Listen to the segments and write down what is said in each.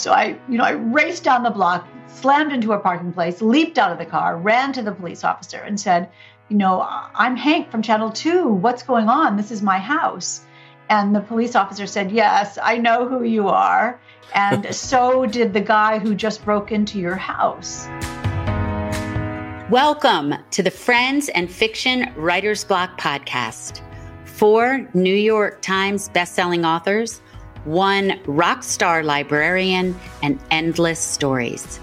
So I, you know, I raced down the block, slammed into a parking place, leaped out of the car, ran to the police officer and said, you know, I'm Hank from Channel 2. What's going on? This is my house. And the police officer said, Yes, I know who you are. And so did the guy who just broke into your house. Welcome to the Friends and Fiction Writer's Block podcast. Four New York Times bestselling authors, one rock star librarian, and endless stories.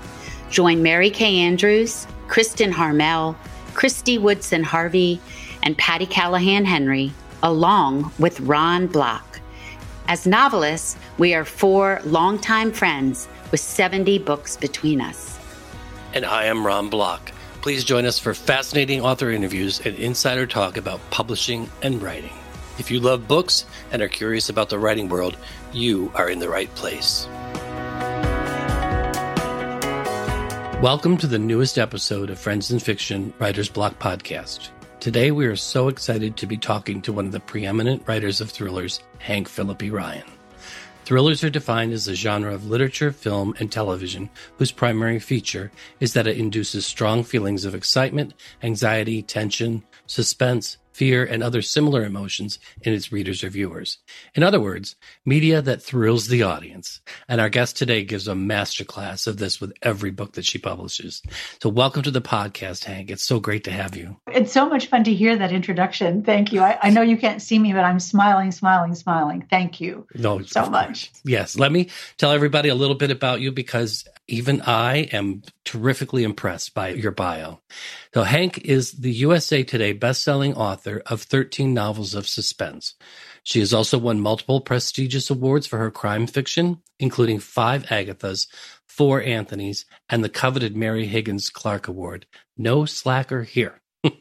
Join Mary Kay Andrews, Kristin Harmel, Kristy Woodson Harvey, and Patti Callahan Henry, along with Ron Block. As novelists, we are four longtime friends with 70 books between us. And I am Ron Block. Please join us for fascinating author interviews and insider talk about publishing and writing. If you love books and are curious about the writing world, you are in the right place. Welcome to the newest episode of Friends and Fiction Writer's Block podcast. Today, we are so excited to be talking to one of the preeminent writers of thrillers, Hank Phillippi Ryan. Thrillers are defined as a genre of literature, film, and television whose primary feature is that it induces strong feelings of excitement, anxiety, tension, suspense, fear, and other similar emotions in its readers or viewers. In other words, media that thrills the audience. And our guest today gives a masterclass of this with every book that she publishes. So welcome to the podcast, Hank. It's so great to have you. It's so much fun to hear that introduction. Thank you. I, I know you can't see me, but I'm smiling, smiling, smiling. Thank you no, so much. Yes. Let me tell everybody a little bit about you because even I am terrifically impressed by your bio. So Hank is the USA Today best-selling author of 13 novels of suspense. She has also won multiple prestigious awards for her crime fiction, including five Agathas, four Anthonys, and the coveted Mary Higgins Clark Award. No slacker here.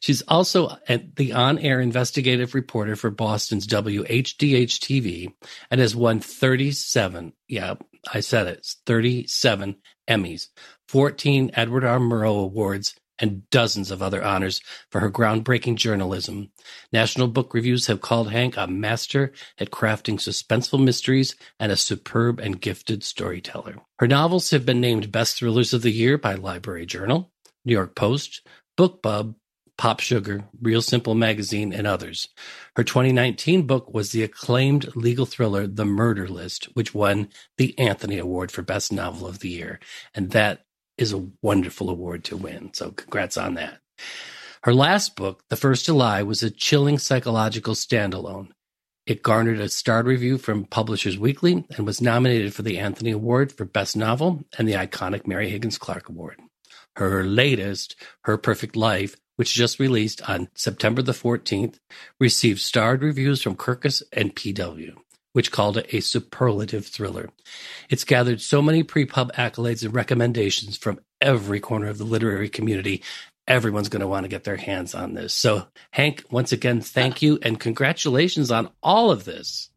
She's also the on air investigative reporter for Boston's WHDH TV and has won 37, yeah, I said it, 37 Emmys, 14 Edward R. Murrow Awards, and dozens of other honors for her groundbreaking journalism. National book reviews have called Hank a master at crafting suspenseful mysteries and a superb and gifted storyteller. Her novels have been named Best Thrillers of the Year by Library Journal, New York Post, BookBub, Pop Sugar, Real Simple Magazine, and others. Her 2019 book was the acclaimed legal thriller The Murder List, which won the Anthony Award for Best Novel of the Year. And that is a wonderful award to win. So congrats on that. Her last book, The First to Lie, was a chilling psychological standalone. It garnered a starred review from Publishers Weekly and was nominated for the Anthony Award for Best Novel and the iconic Mary Higgins Clark Award. Her latest, Her Perfect Life, which just released on September the 14th, received starred reviews from Kirkus and PW, which called it a superlative thriller. It's gathered so many pre-pub accolades and recommendations from every corner of the literary community. Everyone's going to want to get their hands on this. So, Hank, once again, thank you and congratulations on all of this.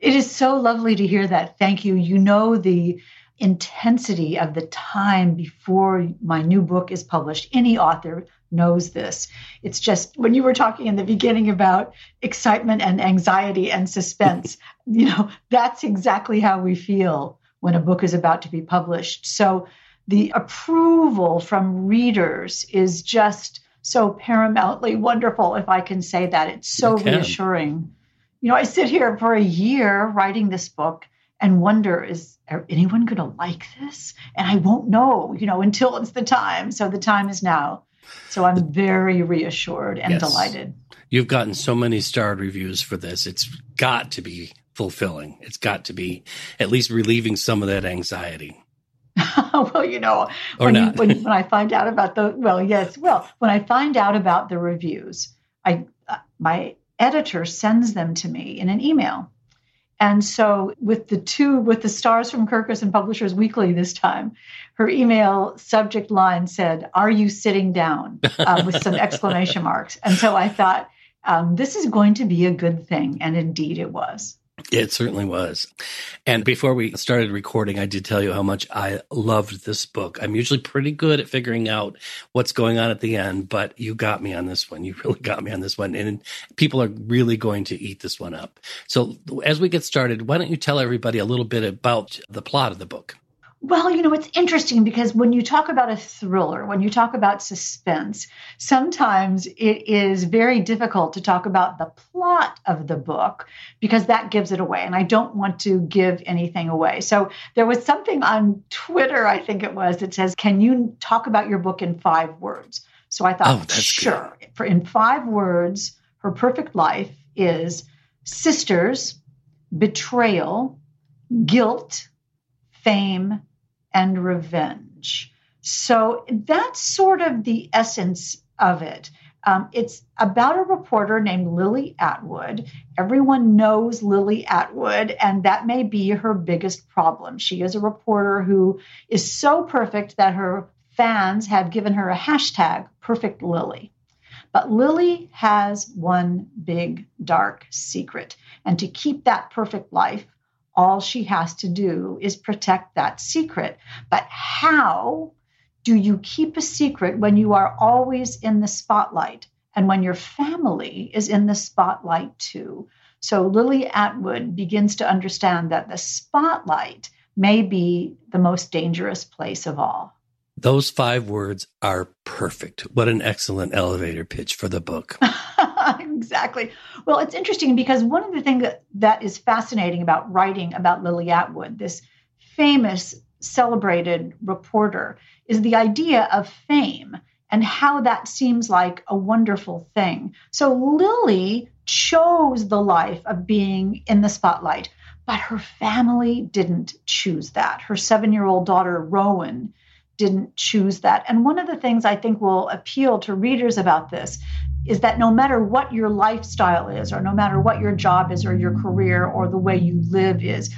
It is so lovely to hear that. Thank you. You know the intensity of the time before my new book is published. Any author knows this. It's just when you were talking in the beginning about excitement and anxiety and suspense, you know, that's exactly how we feel when a book is about to be published. So the approval from readers is just so paramountly wonderful, if I can say that. It's so reassuring. You know, I sit here for a year writing this book and wonder is anyone going to like this? And I won't know, you know, until it's the time. So the time is now. So I'm very reassured and yes. delighted. You've gotten so many starred reviews for this. It's got to be fulfilling. It's got to be at least relieving some of that anxiety. well, you know, or when, not. You, when, when I find out about the well, yes, well, when I find out about the reviews, I uh, my editor sends them to me in an email. And so, with the two, with the stars from Kirkus and Publishers Weekly this time, her email subject line said, Are you sitting down? Uh, with some exclamation marks. And so I thought, um, This is going to be a good thing. And indeed it was. It certainly was. And before we started recording, I did tell you how much I loved this book. I'm usually pretty good at figuring out what's going on at the end, but you got me on this one. You really got me on this one. And people are really going to eat this one up. So as we get started, why don't you tell everybody a little bit about the plot of the book? Well, you know, it's interesting because when you talk about a thriller, when you talk about suspense, sometimes it is very difficult to talk about the plot of the book because that gives it away. And I don't want to give anything away. So there was something on Twitter, I think it was, that says, Can you talk about your book in five words? So I thought, oh, sure. Good. For in five words, her perfect life is sisters, betrayal, guilt, fame, and revenge. So that's sort of the essence of it. Um, it's about a reporter named Lily Atwood. Everyone knows Lily Atwood, and that may be her biggest problem. She is a reporter who is so perfect that her fans have given her a hashtag, Perfect Lily. But Lily has one big dark secret. And to keep that perfect life, all she has to do is protect that secret. But how do you keep a secret when you are always in the spotlight and when your family is in the spotlight too? So Lily Atwood begins to understand that the spotlight may be the most dangerous place of all. Those five words are perfect. What an excellent elevator pitch for the book. exactly. Well, it's interesting because one of the things that, that is fascinating about writing about Lily Atwood, this famous, celebrated reporter, is the idea of fame and how that seems like a wonderful thing. So Lily chose the life of being in the spotlight, but her family didn't choose that. Her seven year old daughter, Rowan, didn't choose that. And one of the things I think will appeal to readers about this is that no matter what your lifestyle is, or no matter what your job is, or your career, or the way you live is,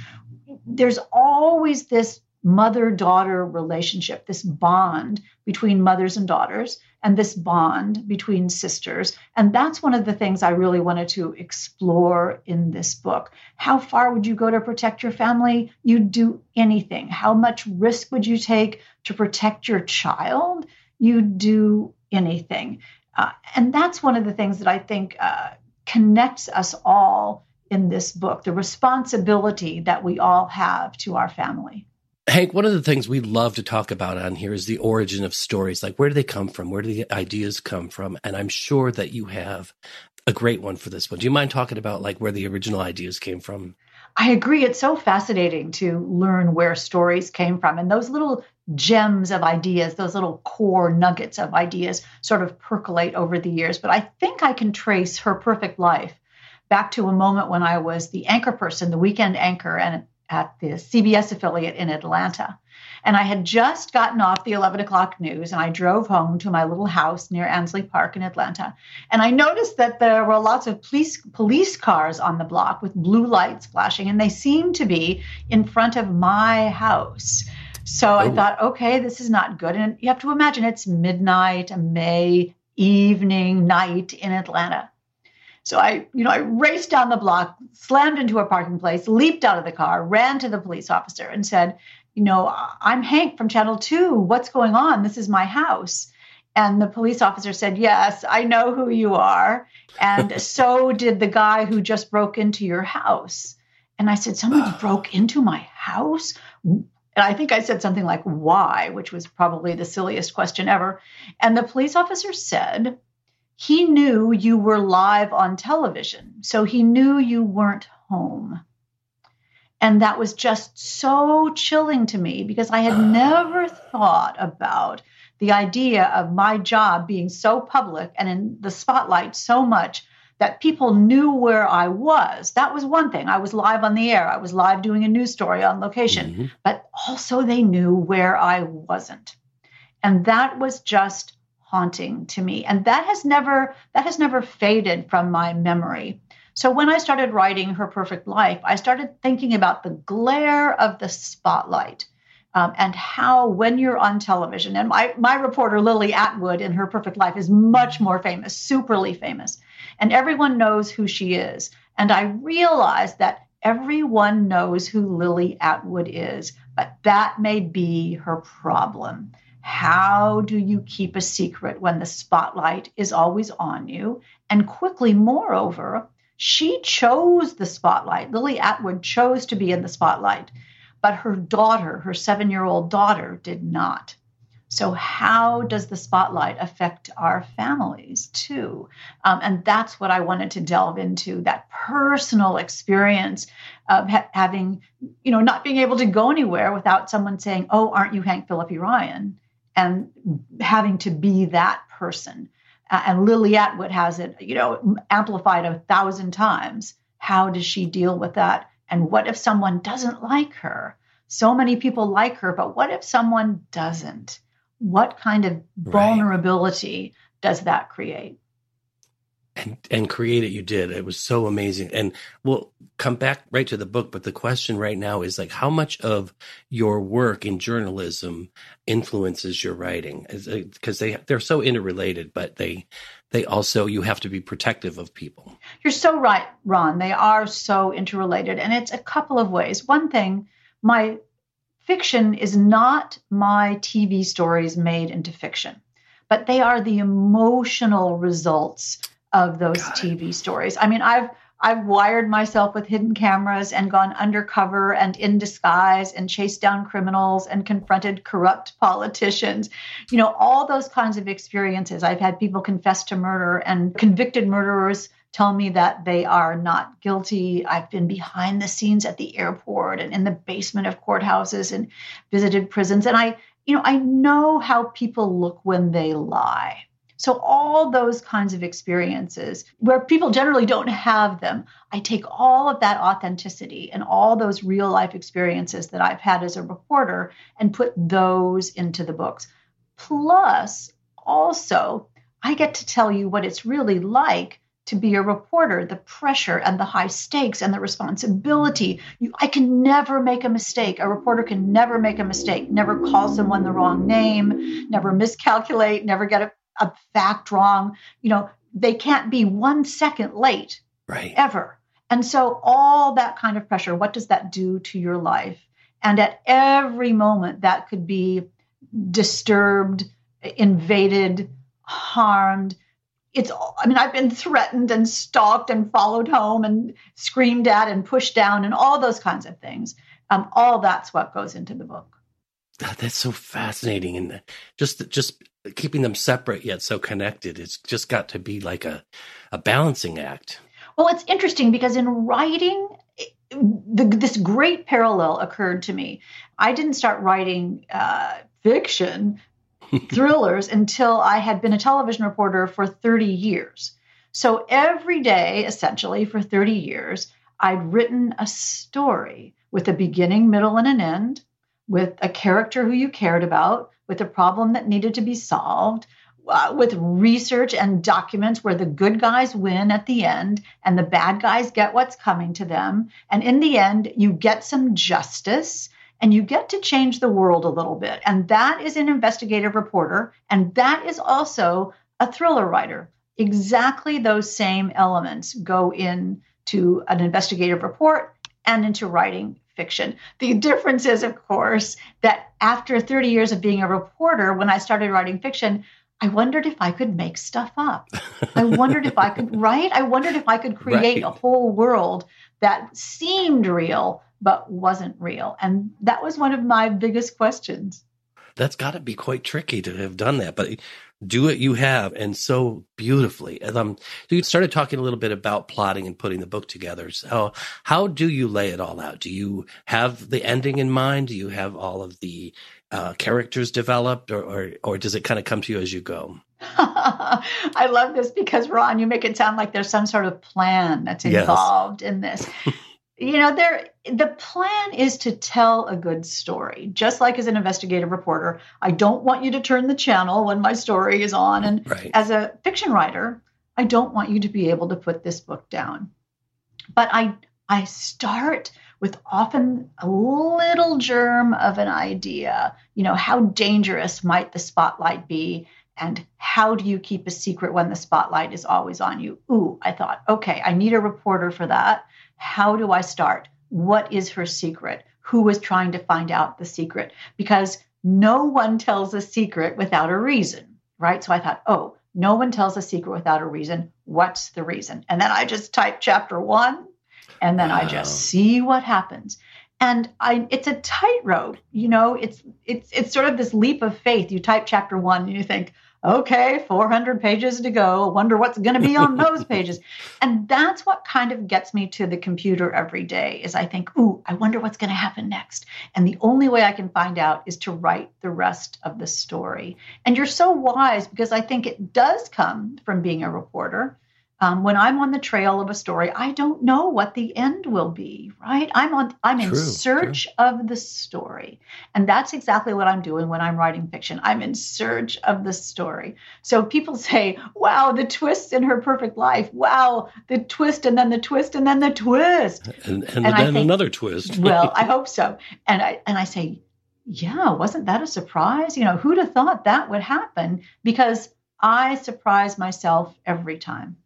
there's always this mother daughter relationship, this bond between mothers and daughters, and this bond between sisters. And that's one of the things I really wanted to explore in this book. How far would you go to protect your family? You'd do anything. How much risk would you take to protect your child? You'd do anything. Uh, and that's one of the things that I think uh, connects us all in this book the responsibility that we all have to our family. Hank, one of the things we love to talk about on here is the origin of stories. Like, where do they come from? Where do the ideas come from? And I'm sure that you have a great one for this one. Do you mind talking about like where the original ideas came from? I agree. It's so fascinating to learn where stories came from. And those little gems of ideas, those little core nuggets of ideas sort of percolate over the years. But I think I can trace her perfect life back to a moment when I was the anchor person, the weekend anchor, and at the CBS affiliate in Atlanta. And I had just gotten off the 11 o'clock news and I drove home to my little house near Ansley Park in Atlanta. And I noticed that there were lots of police, police cars on the block with blue lights flashing, and they seemed to be in front of my house. So I oh. thought, okay, this is not good. And you have to imagine it's midnight, a May evening, night in Atlanta. So I, you know, I raced down the block, slammed into a parking place, leaped out of the car, ran to the police officer and said, you know, I'm Hank from Channel 2. What's going on? This is my house. And the police officer said, Yes, I know who you are. And so did the guy who just broke into your house. And I said, Somebody broke into my house? And I think I said something like, Why? which was probably the silliest question ever. And the police officer said, He knew you were live on television. So he knew you weren't home. And that was just so chilling to me because I had never thought about the idea of my job being so public and in the spotlight so much that people knew where I was. That was one thing. I was live on the air, I was live doing a news story on location, mm-hmm. but also they knew where I wasn't. And that was just haunting to me. And that has never that has never faded from my memory. So when I started writing Her Perfect Life, I started thinking about the glare of the spotlight. Um, and how when you're on television and my, my reporter lily atwood in her perfect life is much more famous superly famous and everyone knows who she is and i realized that Everyone knows who Lily Atwood is, but that may be her problem. How do you keep a secret when the spotlight is always on you? And quickly, moreover, she chose the spotlight. Lily Atwood chose to be in the spotlight, but her daughter, her seven year old daughter, did not. So, how does the spotlight affect our families too? Um, and that's what I wanted to delve into that personal experience of ha- having, you know, not being able to go anywhere without someone saying, Oh, aren't you Hank Phillippi Ryan? And having to be that person. Uh, and Lily Atwood has it, you know, amplified a thousand times. How does she deal with that? And what if someone doesn't like her? So many people like her, but what if someone doesn't? what kind of vulnerability right. does that create? And, and create it you did. It was so amazing. And we'll come back right to the book but the question right now is like how much of your work in journalism influences your writing? Because they they're so interrelated but they they also you have to be protective of people. You're so right ron. They are so interrelated and it's a couple of ways. One thing my Fiction is not my TV stories made into fiction, but they are the emotional results of those TV stories. I mean, I've I've wired myself with hidden cameras and gone undercover and in disguise and chased down criminals and confronted corrupt politicians. You know, all those kinds of experiences. I've had people confess to murder and convicted murderers tell me that they are not guilty. I've been behind the scenes at the airport and in the basement of courthouses and visited prisons. And I, you know, I know how people look when they lie. So, all those kinds of experiences where people generally don't have them, I take all of that authenticity and all those real life experiences that I've had as a reporter and put those into the books. Plus, also, I get to tell you what it's really like to be a reporter, the pressure and the high stakes and the responsibility. You, I can never make a mistake. A reporter can never make a mistake, never call someone the wrong name, never miscalculate, never get a, a fact wrong. You know, they can't be one second late right. ever. And so, all that kind of pressure, what does that do to your life? And at every moment, that could be disturbed, invaded, harmed it's i mean i've been threatened and stalked and followed home and screamed at and pushed down and all those kinds of things um, all that's what goes into the book that's so fascinating and just just keeping them separate yet so connected it's just got to be like a, a balancing act well it's interesting because in writing the, this great parallel occurred to me i didn't start writing uh, fiction thrillers until I had been a television reporter for 30 years. So every day, essentially, for 30 years, I'd written a story with a beginning, middle, and an end, with a character who you cared about, with a problem that needed to be solved, uh, with research and documents where the good guys win at the end and the bad guys get what's coming to them. And in the end, you get some justice and you get to change the world a little bit. And that is an investigative reporter, and that is also a thriller writer. Exactly those same elements go into an investigative report and into writing fiction. The difference is, of course, that after 30 years of being a reporter, when I started writing fiction, I wondered if I could make stuff up. I wondered if I could write. I wondered if I could create right. a whole world that seemed real, but wasn't real. And that was one of my biggest questions. That's got to be quite tricky to have done that, but do it you have and so beautifully. Um, so you started talking a little bit about plotting and putting the book together. So how do you lay it all out? Do you have the ending in mind? Do you have all of the uh, characters developed, or, or or does it kind of come to you as you go? I love this because Ron, you make it sound like there's some sort of plan that's involved yes. in this. You know there the plan is to tell a good story just like as an investigative reporter i don't want you to turn the channel when my story is on. And right. as a fiction writer i don't want you to be able to put this book down. But i i start with often a little germ of an idea. You know how dangerous might the spotlight be? And how do you keep a secret when the spotlight is always on you? Ooh i thought okay i need a reporter for that how do I start? what is her secret? Who was trying to find out the secret? Because no one tells a secret without a reason, right? So I thought, oh, no one tells a secret without a reason. What's the reason? And then I just type chapter one and then wow. I just see what happens. And I, it's a tightrope, you know. It's it's it's sort of this leap of faith. You type chapter one, and you think, okay, 400 pages to go. Wonder what's going to be on those pages. And that's what kind of gets me to the computer every day is I think, ooh, I wonder what's going to happen next. And the only way I can find out is to write the rest of the story. And you're so wise because I think it does come from being a reporter. Um, when I'm on the trail of a story, I don't know what the end will be, right? I'm on I'm in true, search true. of the story. And that's exactly what I'm doing when I'm writing fiction. I'm in search of the story. So people say, wow, the twist in her perfect life. Wow, the twist and then the twist and then the twist. And, and, and then think, another twist. well, I hope so. And I and I say, yeah, wasn't that a surprise? You know, who'd have thought that would happen? Because I surprise myself every time.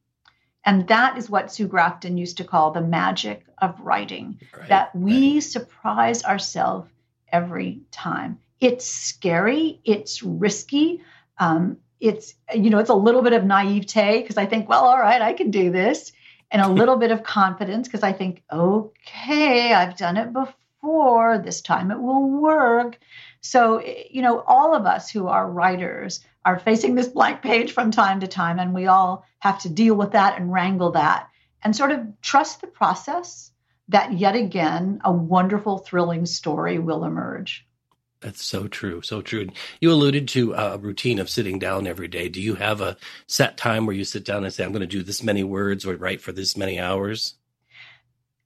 And that is what Sue Grafton used to call the magic of writing, right, that we right. surprise ourselves every time. It's scary, it's risky. Um, it's you know it's a little bit of naivete because I think well all right I can do this and a little bit of confidence because I think okay I've done it before this time it will work so you know all of us who are writers are facing this blank page from time to time, and we all have to deal with that and wrangle that and sort of trust the process that yet again a wonderful, thrilling story will emerge. That's so true. So true. You alluded to a routine of sitting down every day. Do you have a set time where you sit down and say, I'm going to do this many words or write for this many hours?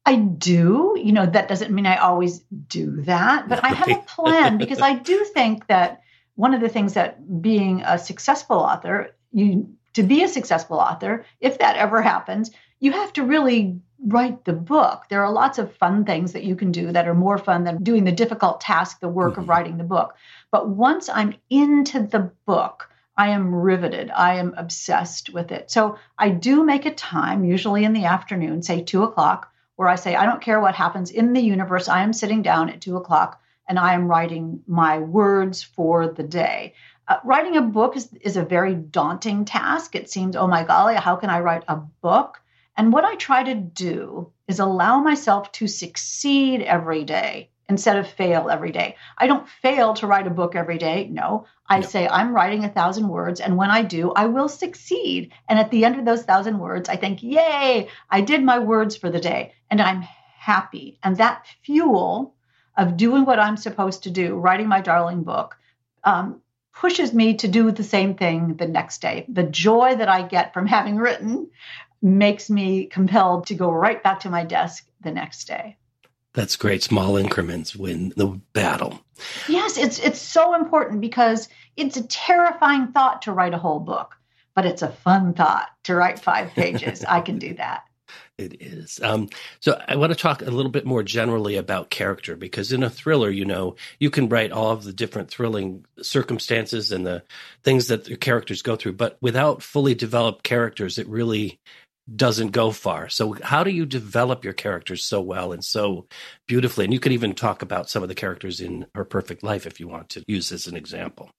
I do. You know, that doesn't mean I always do that, but right. I have a plan because I do think that one of the things that being a successful author, you to be a successful author, if that ever happens, you have to really write the book. There are lots of fun things that you can do that are more fun than doing the difficult task, the work mm-hmm. of writing the book. But once I'm into the book, I am riveted. I am obsessed with it. So I do make a time, usually in the afternoon, say two o'clock, where I say, I don't care what happens in the universe. I am sitting down at two o'clock and I am writing my words for the day. Uh, writing a book is, is a very daunting task. It seems, oh my golly, how can I write a book? And what I try to do is allow myself to succeed every day instead of fail every day. I don't fail to write a book every day. No, I no. say I'm writing a thousand words, and when I do, I will succeed. And at the end of those thousand words, I think, yay, I did my words for the day, and I'm happy. And that fuel of doing what I'm supposed to do, writing my darling book, um, pushes me to do the same thing the next day. The joy that I get from having written makes me compelled to go right back to my desk the next day. That's great. Small increments win the battle. Yes, it's it's so important because it's a terrifying thought to write a whole book, but it's a fun thought to write five pages. I can do that. It is. Um, so I want to talk a little bit more generally about character because in a thriller, you know, you can write all of the different thrilling circumstances and the things that the characters go through, but without fully developed characters, it really doesn't go far. So how do you develop your characters so well and so beautifully? And you could even talk about some of the characters in Her Perfect Life if you want to use as an example.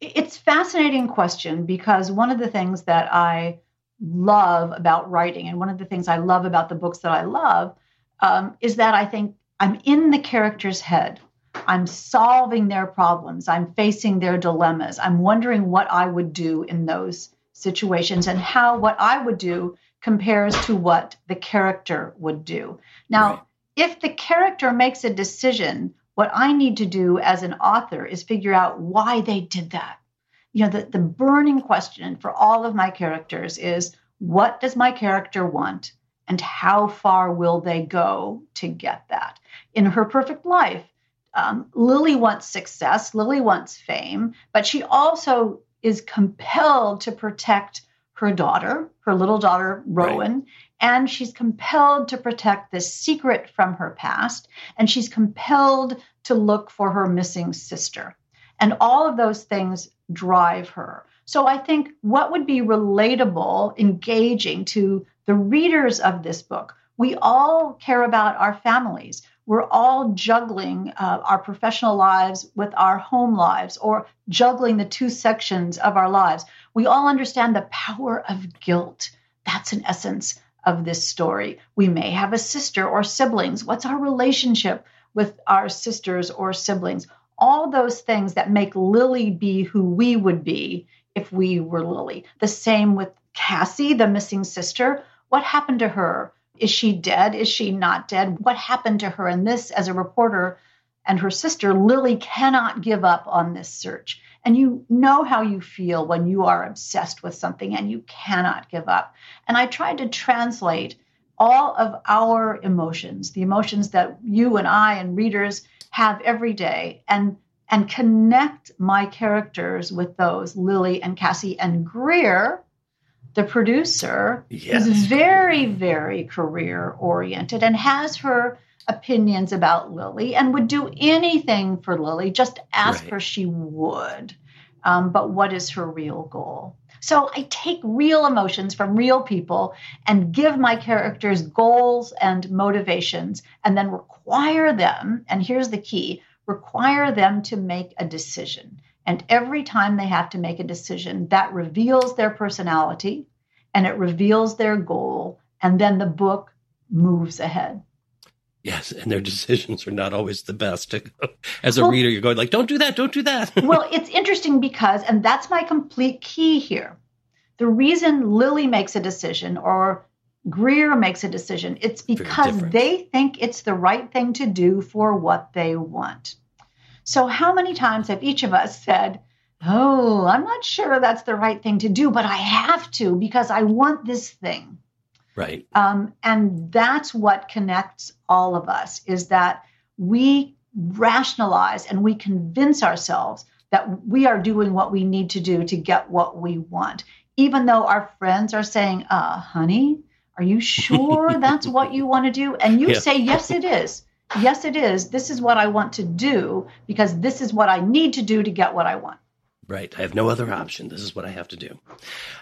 It's fascinating question because one of the things that I love about writing, and one of the things I love about the books that I love, um, is that I think I'm in the character's head. I'm solving their problems. I'm facing their dilemmas. I'm wondering what I would do in those situations and how what I would do compares to what the character would do. Now, right. if the character makes a decision, what I need to do as an author is figure out why they did that you know, the, the burning question for all of my characters is what does my character want and how far will they go to get that? In her perfect life, um, Lily wants success, Lily wants fame, but she also is compelled to protect her daughter, her little daughter, Rowan. Right. And she's compelled to protect this secret from her past. And she's compelled to look for her missing sister. And all of those things drive her. So I think what would be relatable, engaging to the readers of this book We all care about our families. We're all juggling uh, our professional lives with our home lives or juggling the two sections of our lives. We all understand the power of guilt. That's an essence of this story. We may have a sister or siblings. What's our relationship with our sisters or siblings? All those things that make Lily be who we would be if we were Lily. The same with Cassie, the missing sister. What happened to her? Is she dead? Is she not dead? What happened to her? And this, as a reporter and her sister, Lily cannot give up on this search. And you know how you feel when you are obsessed with something and you cannot give up. And I tried to translate all of our emotions, the emotions that you and I and readers have every day, and and connect my characters with those Lily and Cassie and Greer, the producer, yes. is very, very career oriented and has her opinions about Lily and would do anything for Lily, just ask right. her, she would. Um, but what is her real goal? So I take real emotions from real people and give my characters goals and motivations and then require them. And here's the key require them to make a decision. And every time they have to make a decision, that reveals their personality and it reveals their goal. And then the book moves ahead. Yes, and their hmm. decisions are not always the best. As a well, reader, you're going like, "Don't do that! Don't do that!" well, it's interesting because, and that's my complete key here. The reason Lily makes a decision or Greer makes a decision, it's because they think it's the right thing to do for what they want. So, how many times have each of us said, "Oh, I'm not sure that's the right thing to do, but I have to because I want this thing." Right. Um, and that's what connects all of us is that we rationalize and we convince ourselves that we are doing what we need to do to get what we want. Even though our friends are saying, uh, honey, are you sure that's what you want to do? And you yeah. say, yes, it is. Yes, it is. This is what I want to do because this is what I need to do to get what I want. Right. I have no other option. This is what I have to do.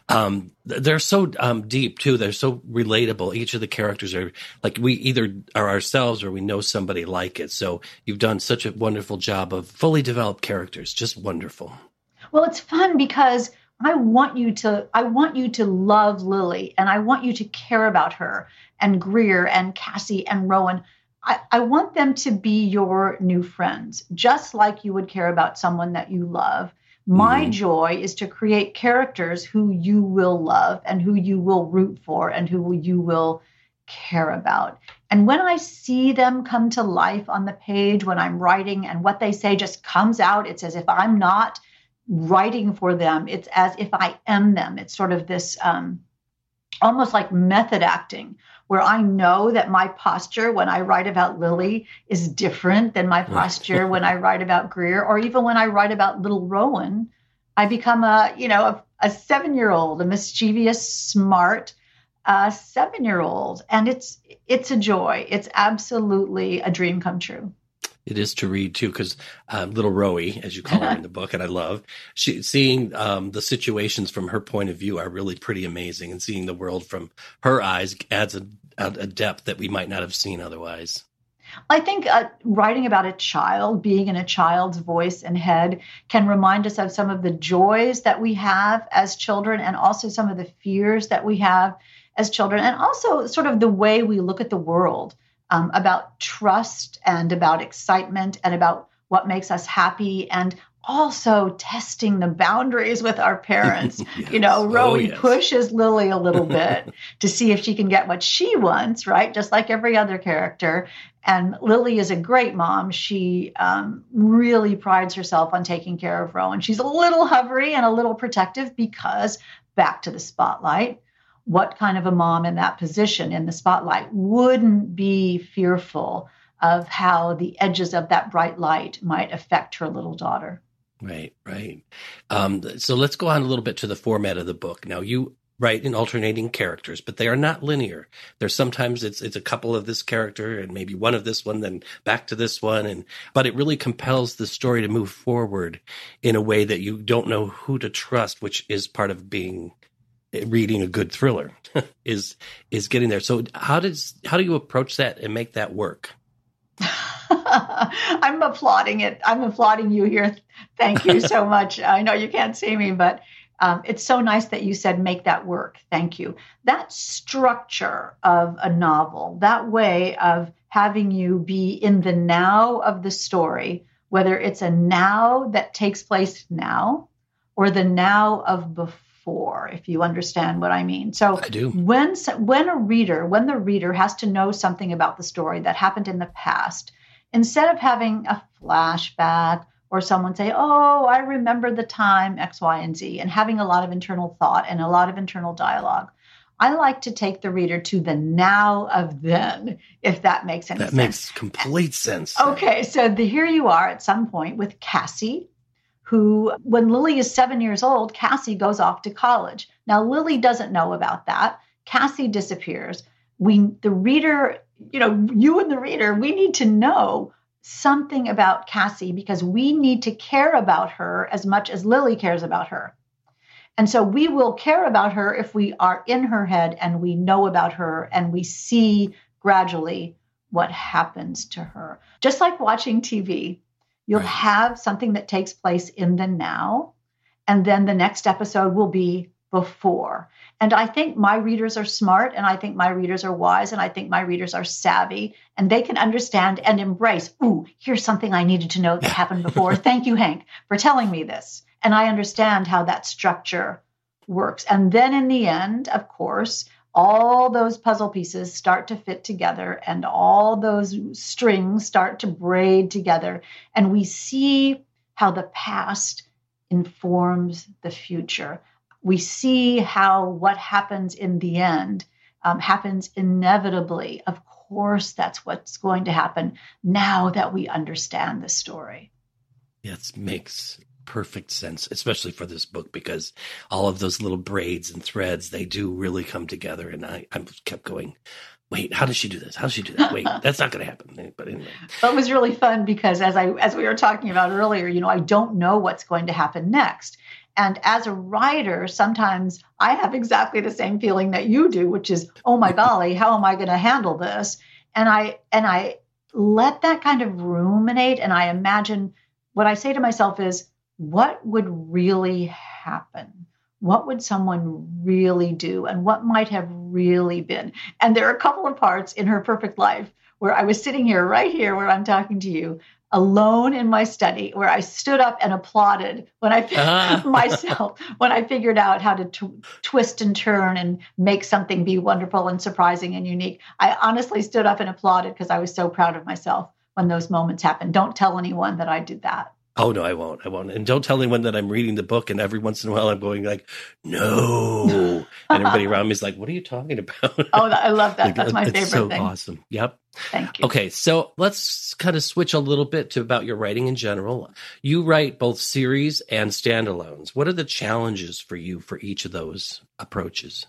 Um, they're so um, deep too. They're so relatable. Each of the characters are like we either are ourselves or we know somebody like it. So you've done such a wonderful job of fully developed characters. Just wonderful. Well, it's fun because I want you to I want you to love Lily and I want you to care about her and Greer and Cassie and Rowan. I, I want them to be your new friends, just like you would care about someone that you love my mm-hmm. joy is to create characters who you will love and who you will root for and who you will care about. And when I see them come to life on the page when I'm writing and what they say just comes out, it's as if I'm not writing for them, it's as if I am them. It's sort of this um, almost like method acting where I know that my posture when I write about Lily is different than my posture when I write about Greer, or even when I write about little Rowan. I become a, you know, a, a seven year old, a mischievous, smart uh, seven year old. And it's, it's a joy. It's absolutely a dream come true it is to read too, because uh, little Rowie, as you call her in the book, and I love she seeing um, the situations from her point of view are really pretty amazing, and seeing the world from her eyes adds a, a depth that we might not have seen otherwise. I think uh, writing about a child, being in a child's voice and head, can remind us of some of the joys that we have as children and also some of the fears that we have as children, and also sort of the way we look at the world um, about trust and about excitement and about what makes us happy and also testing the boundaries with our parents. yes. You know, Rowie oh, yes. pushes Lily a little bit to see if she can get what she wants, right? Just like every other character. And Lily is a great mom. She um, really prides herself on taking care of Rowan. She's a little hovery and a little protective because back to the spotlight what kind of a mom in that position in the spotlight wouldn't be fearful of how the edges of that bright light might affect her little daughter. Right, right. Um, so let's go on a little bit to the format of the book. Now, you write in alternating characters, but they are not linear. There's sometimes it's it's a couple of this character and maybe one of this one, then back to this one, and but it really compels the story to move forward in a way that you don't know who to trust, which is part of being reading a good thriller is is getting there. So how does how do you approach that and make that work? I'm applauding it. I'm applauding you here. Thank you so much. I know you can't see me, but um, it's so nice that you said make that work. Thank you. That structure of a novel, that way of having you be in the now of the story, whether it's a now that takes place now or the now of before, if you understand what I mean. So I do. when when a reader, when the reader has to know something about the story that happened in the past, instead of having a flashback or someone say, Oh, I remember the time X, Y, and Z, and having a lot of internal thought and a lot of internal dialogue. I like to take the reader to the now of then, if that makes any that sense. That makes complete sense. Okay, so the, here you are at some point with Cassie, who, when Lily is seven years old, Cassie goes off to college. Now, Lily doesn't know about that. Cassie disappears. We, the reader, you know, you and the reader, we need to know something about Cassie because we need to care about her as much as Lily cares about her. And so we will care about her if we are in her head and we know about her and we see gradually what happens to her. Just like watching TV, you'll right. have something that takes place in the now, and then the next episode will be before. And I think my readers are smart, and I think my readers are wise, and I think my readers are savvy, and they can understand and embrace. Ooh, here's something I needed to know that happened before. Thank you, Hank, for telling me this. And I understand how that structure works. And then in the end, of course, all those puzzle pieces start to fit together and all those strings start to braid together. And we see how the past informs the future we see how what happens in the end um, happens inevitably. Of course, that's what's going to happen now that we understand the story. It makes perfect sense, especially for this book, because all of those little braids and threads, they do really come together. And I, I kept going, wait, how does she do this? How does she do that? Wait, that's not going to happen. But anyway, it was really fun because as I as we were talking about earlier, you know, I don't know what's going to happen next. And as a writer, sometimes I have exactly the same feeling that you do, which is, oh my golly, how am I going to handle this? And I and I let that kind of ruminate and I imagine what I say to myself is, what would really happen? What would someone really do? And what might have really been? And there are a couple of parts in her perfect life where I was sitting here, right here, where I'm talking to you, alone in my study where I stood up and applauded when I uh-huh. myself when I figured out how to twist and turn and make something be wonderful and surprising and unique. I honestly stood up and applauded because I was so proud of myself when those moments happened. Don't tell anyone that I did that. Oh no, I won't. I won't. And don't tell anyone that I'm reading the book. And every once in a while, I'm going like, "No," and everybody around me is like, "What are you talking about?" Oh, I love that. That's my favorite so thing. Awesome. Yep. Thank you. Okay, so let's kind of switch a little bit to about your writing in general. You write both series and standalones. What are the challenges for you for each of those approaches?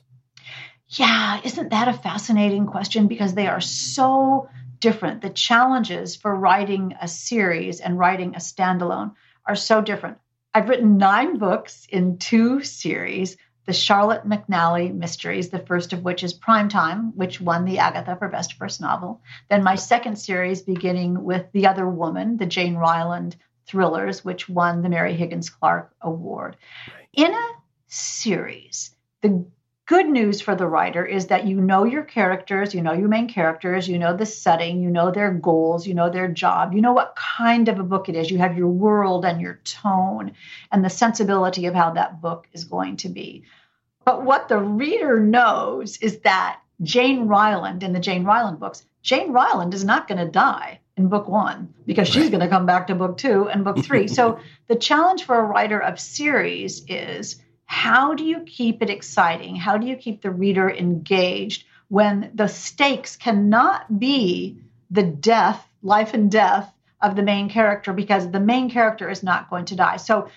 Yeah, isn't that a fascinating question? Because they are so different. The challenges for writing a series and writing a standalone are so different. I've written nine books in two series the Charlotte McNally Mysteries, the first of which is Primetime, which won the Agatha for Best First Novel. Then my second series, beginning with The Other Woman, the Jane Ryland thrillers, which won the Mary Higgins Clark Award. In a series, the good news for the writer is that you know your characters, you know your main characters, you know the setting, you know their goals, you know their job, you know what kind of a book it is. You have your world and your tone and the sensibility of how that book is going to be. But what the reader knows is that Jane Ryland in the Jane Ryland books, Jane Ryland is not going to die in book one because she's going to come back to book two and book three. so the challenge for a writer of series is how do you keep it exciting? How do you keep the reader engaged when the stakes cannot be the death, life and death of the main character because the main character is not going to die? So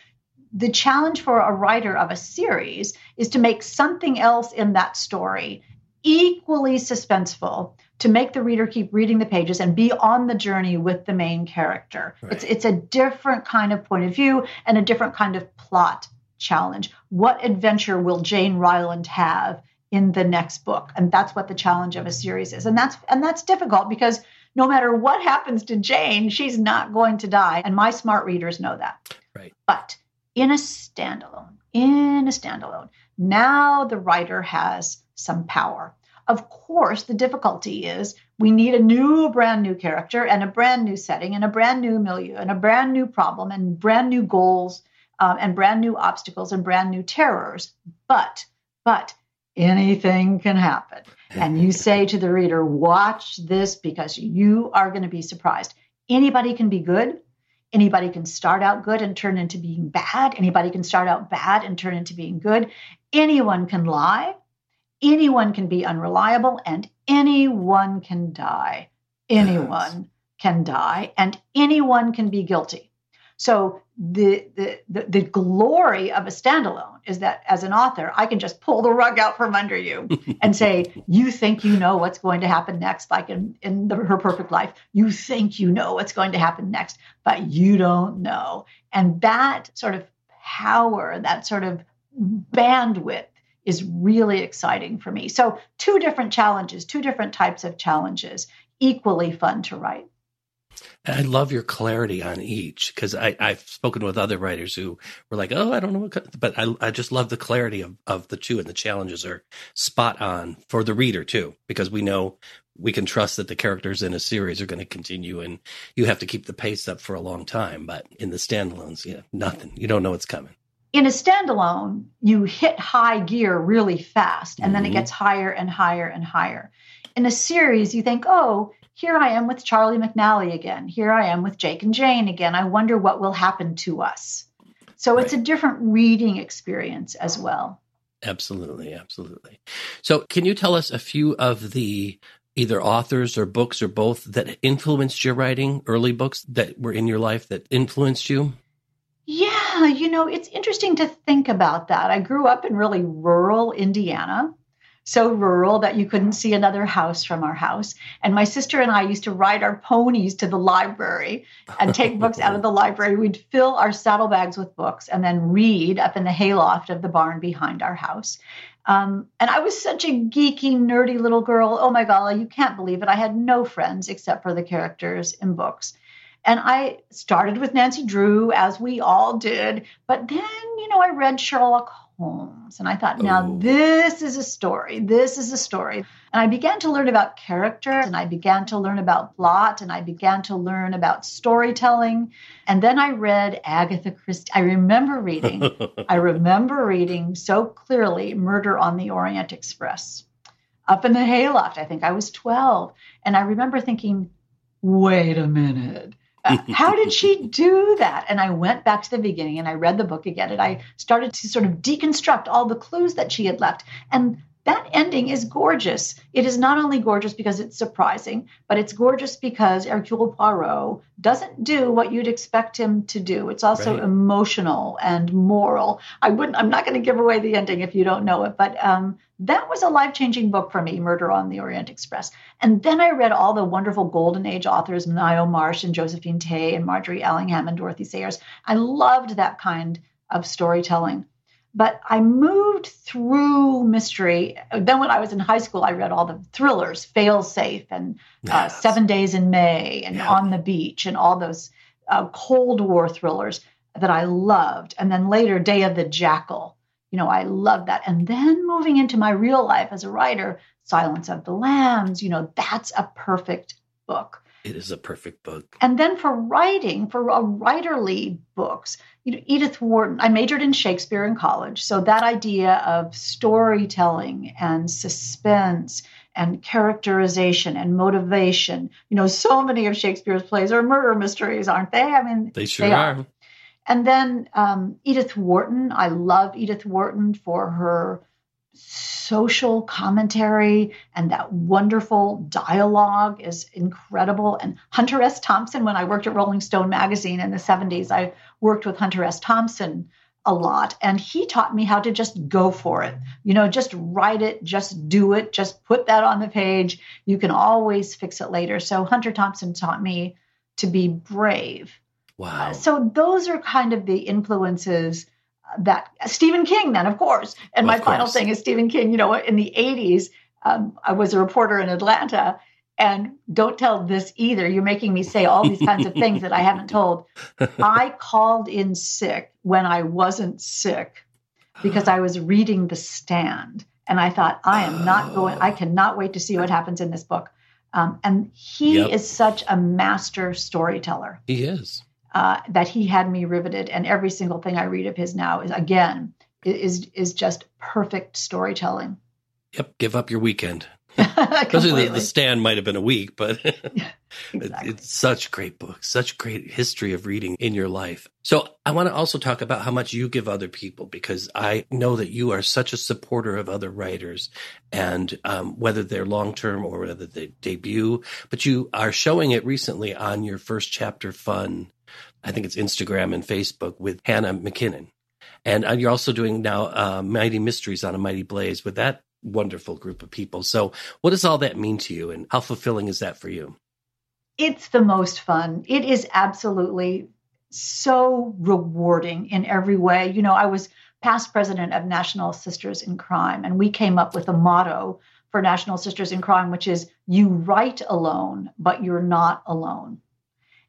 the challenge for a writer of a series is to make something else in that story equally suspenseful to make the reader keep reading the pages and be on the journey with the main character. Right. It's it's a different kind of point of view and a different kind of plot challenge. What adventure will Jane Ryland have in the next book? And that's what the challenge of a series is. And that's and that's difficult because no matter what happens to Jane, she's not going to die. And my smart readers know that. Right. But in a standalone, in a standalone, now the writer has some power. Of course, the difficulty is we need a new, brand new character and a brand new setting and a brand new milieu and a brand new problem and brand new goals um, and brand new obstacles and brand new terrors. But, but anything can happen. And you say to the reader, watch this because you are going to be surprised. Anybody can be good. Anybody can start out good and turn into being bad. Anybody can start out bad and turn into being good. Anyone can lie anyone can be unreliable and anyone can die. Anyone yes. can die and anyone can be guilty. So the, the, the the glory of a standalone is that as an author, I can just pull the rug out from under you and say, "You think you know what's going to happen next?" Like in in the, her perfect life, you think you know what's going to happen next, but you don't know. And that sort of power, that sort of bandwidth is really exciting for me. So, two different challenges, two different types of challenges, equally fun to write. I love your clarity on each because I've spoken with other writers who were like, "Oh, I don't know what," but I, I just love the clarity of, of the two, and the challenges are spot on for the reader too, because we know we can trust that the characters in a series are going to continue, and you have to keep the pace up for a long time. But in the standalones, you know, nothing. You don't know what's coming in a standalone, you hit high gear really fast and mm-hmm. then it mm-hmm. gets higher and higher and higher. In a series, you think, oh, here I am with Charlie McNally again. Here I am with Jake and Jane again. I wonder what will happen to us. So right. it's a different reading experience as well. Absolutely. Absolutely. So, can you tell us a few of the either authors or books or both that influenced your writing, early books that were in your life that influenced you? Yeah, you know, it's interesting to think about that. I grew up in really rural Indiana, so rural that you couldn't see another house from our house. And my sister and I used to ride our ponies to the library and take books out of the library. We'd fill our saddlebags with books and then read up in the hayloft of the barn behind our house. Um, and I was such a geeky, nerdy little girl. Oh my God, you can't believe it. I had no friends except for the characters in books. And I started with Nancy Drew, as we all did. But then, you know, I read Sherlock Holmes and I thought, now oh. this is a story. This is a story. And I began to learn about character and I began to learn about plot and I began to learn about storytelling. And then I read Agatha Christie. I remember reading, I remember reading so clearly Murder on the Orient Express up in the hayloft. I think I was 12. And I remember thinking, wait a minute Uh, how did she do that? And I went back to the beginning and I read the book again and I started to sort of deconstruct all the clues that she had left. And that ending is gorgeous. It is not only gorgeous because it's surprising, but it's gorgeous because Hercule Poirot doesn't do what you'd expect him to do. It's also right. emotional and moral. I wouldn't. I'm not going to give away the ending if you don't know it, but um, that was a life changing book for me, Murder on the Orient Express. And then I read all the wonderful Golden Age authors, Ngaio Marsh and Josephine Tey and Margery Allingham and Dorothy Sayers. I loved that kind of storytelling. But I moved through mystery. Then, when I was in high school, I read all the thrillers, Fail Safe and uh, Seven Days in May and yeah. On the Beach and all those uh, Cold War thrillers that I loved. And then later, Day of the Jackal. You know, I loved that. And then moving into my real life as a writer, Silence of the Lambs, you know, that's a perfect book. It is a perfect book. And then for writing, for a writerly books, you know, Edith Wharton, I majored in Shakespeare in college. So that idea of storytelling and suspense and characterization and motivation, you know, so many of Shakespeare's plays are murder mysteries, aren't they? I mean, they sure they are. are. And then um, Edith Wharton, I love Edith Wharton for her social commentary and that wonderful dialogue is incredible. And Hunter S. Thompson, when I worked at Rolling Stone magazine in the 70s, I worked with Hunter S. Thompson a lot and he taught me how to just go for it you know just write it just do it just put that on the page you can always fix it later so hunter thompson taught me to be brave wow uh, so those are kind of the influences that Stephen King, then, of course. And Well, my final course. thing is Stephen King. You know, in the 80s, um, I was a reporter in Atlanta. And don't tell this either. You're making me say all these kinds of things that I haven't told. I called in sick when I wasn't sick because I was reading The Stand. And I thought, I am not going, I cannot wait to see what happens in this book. Um, and he Yep. is such a master storyteller He is. Uh, that he had me riveted. And every single thing I read of his now is, again, is is just perfect storytelling. Yep. Give up your weekend. Especially the, the stand might have been a week, but Exactly. it's such great books, such great history of reading in your life. So I want to also talk about how much you give other people because I know that you are such a supporter of other writers and um, whether they're long term or whether they debut, but you are showing it recently on your first chapter fun. I think it's Instagram and Facebook with Hannah McKinnon. And uh, you're also doing now uh, Mighty Mysteries on a Mighty Blaze with that wonderful group of people. So, what does all that mean to you, and how fulfilling is that for you? it's the most fun. It is absolutely so rewarding in every way. You know, I was past president of National Sisters in Crime, and we came up with a motto for National Sisters in Crime, which is you write alone, but you're not alone.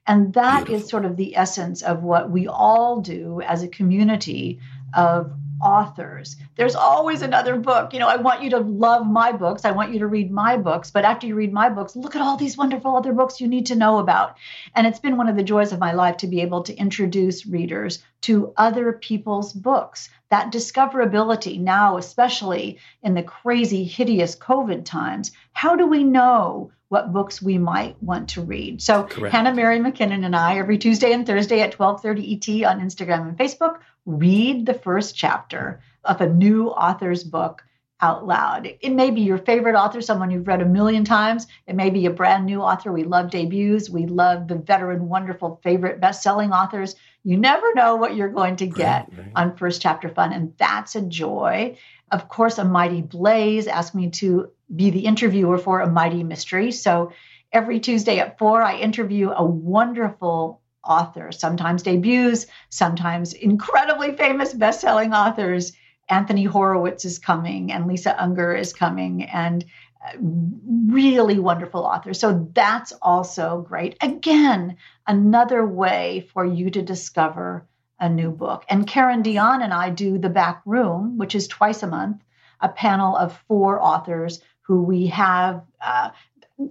And that is Beautiful. sort of the essence of what we all do as a community of authors. There's always another book. You know, I want you to love my books. I want you to read my books. But after you read my books, look at all these wonderful other books you need to know about. And it's been one of the joys of my life to be able to introduce readers to other people's books. That discoverability now, especially in the crazy, hideous COVID times, how do we know what books we might want to read? So Correct. Hannah Mary McKinnon and I, every Tuesday and Thursday at 12:30 ET on Instagram and Facebook, read the first chapter of a new author's book out loud. It may be your favorite author, someone you've read a million times. It may be a brand new author. We love debuts. We love the veteran, wonderful, favorite best-selling authors. You never know what you're going to get Right, right. on First Chapter Fun, and that's a joy. Of course, a mighty Blaze asked me to be the interviewer for a mighty mystery. So every Tuesday at four, I interview a wonderful author, sometimes debuts, sometimes incredibly famous best-selling authors. Anthony Horowitz is coming, and Lisa Unger is coming, and uh, really wonderful authors. So that's also great. Again, another way for you to discover a new book. And Karen Dionne and I do the back room, which is twice a month, a panel of four authors who we have. Uh,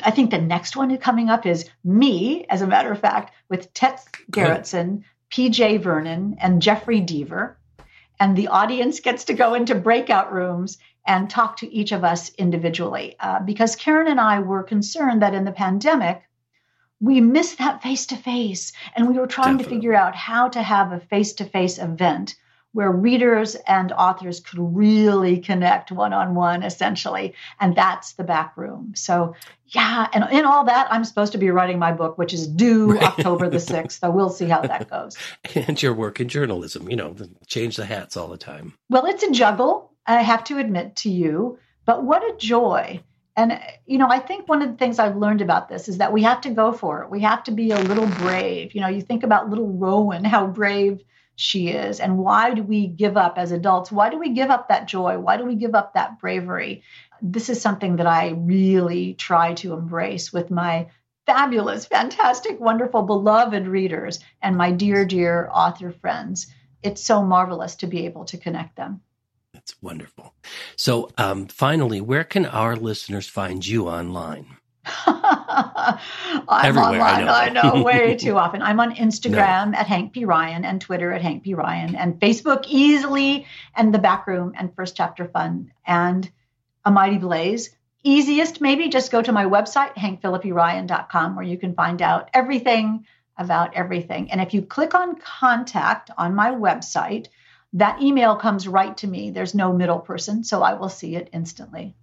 I think the next one coming up is me, as a matter of fact, with Tess Gerritsen, PJ Vernon, and Jeffery Deaver. And the audience gets to go into breakout rooms and talk to each of us individually. Uh, because Karen and I were concerned that in the pandemic, we missed that face to face. And we were trying to figure out how to have a face to face event where readers and authors could really connect one on one, essentially. And that's the back room. So, yeah. And in all that, I'm supposed to be writing my book, which is due Right. October the 6th. So we'll see how that goes. And your work in journalism, you know, change the hats all the time. Well, it's a juggle, I have to admit to you, but what a joy. And, you know, I think one of the things I've learned about this is that we have to go for it. We have to be a little brave. You know, you think about little Rowan, how brave she is. And why do we give up as adults? Why do we give up that joy? Why do we give up that bravery? This is something that I really try to embrace with my fabulous, fantastic, wonderful, beloved readers and my dear, dear author friends. It's so marvelous to be able to connect them. That's wonderful. So, um, finally, where can our listeners find you online? I'm Everywhere, I know. I know. way too often. I'm on Instagram at Hank P. Ryan and Twitter at Hank P. Ryan and Facebook easily and the back room and first chapter fun and a mighty blaze. Easiest, maybe just go to my website, hankphillippiryan.com, where you can find out everything about everything. And if you click on contact on my website, that email comes right to me. There's no middle person, so I will see it instantly.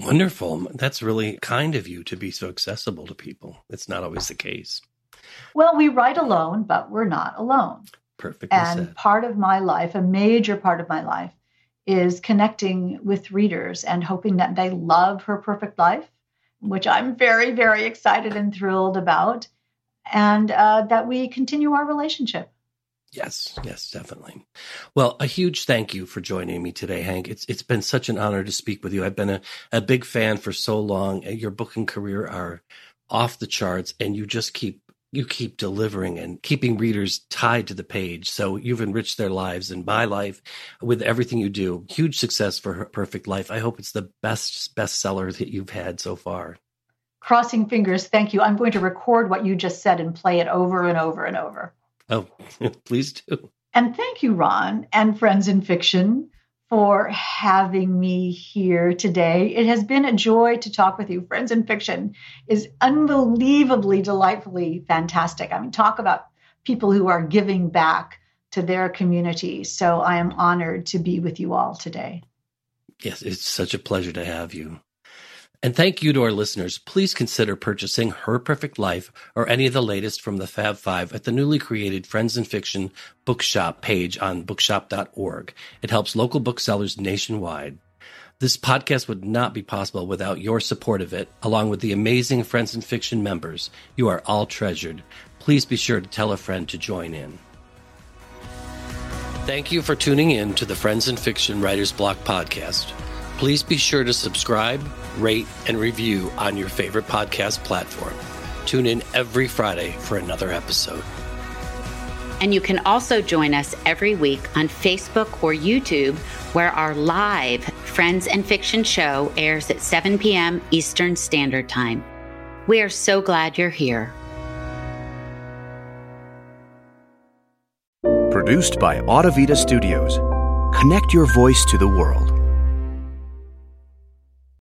Wonderful. That's really kind of you to be so accessible to people. It's not always the case. Well, we write alone, but we're not alone. Perfectly And said. part of my life, a major part of my life, is connecting with readers and hoping that they love her perfect life, which I'm very, very excited and thrilled about, and uh, that we continue our relationship. Yes, yes, definitely. Well, a huge thank you for joining me today, Hank. It's it's been such an honor to speak with you. I've been a, a big fan for so long. Uh, your book and career are off the charts, and you just keep you keep delivering and keeping readers tied to the page. So you've enriched their lives and my life with everything you do. Huge success for Perfect Life. I hope it's the best bestseller that you've had so far. Crossing fingers. Thank you. I'm going to record what you just said and play it over and over and over. Oh, please do. And thank you, Ron and Friends and Fiction, for having me here today. It has been a joy to talk with you. Friends and Fiction is unbelievably, delightfully fantastic. I mean, talk about people who are giving back to their community. So I am honored to be with you all today. Yes, it's such a pleasure to have you. And thank you to our listeners. Please consider purchasing Her Perfect Life or any of the latest from the Fab Five at the newly created Friends and Fiction bookshop page on bookshop.org. It helps local booksellers nationwide. This podcast would not be possible without your support of it, along with the amazing Friends and Fiction members. You are all treasured. Please be sure to tell a friend to join in. Thank you for tuning in to the Friends and Fiction Writers Block podcast. Please be sure to subscribe, rate, and review on your favorite podcast platform. Tune in every Friday for another episode. And you can also join us every week on Facebook or YouTube, where our live Friends and Fiction show airs at 7 p.m. Eastern Standard Time. We are so glad you're here. Produced by Audavita Studios. Connect your voice to the world.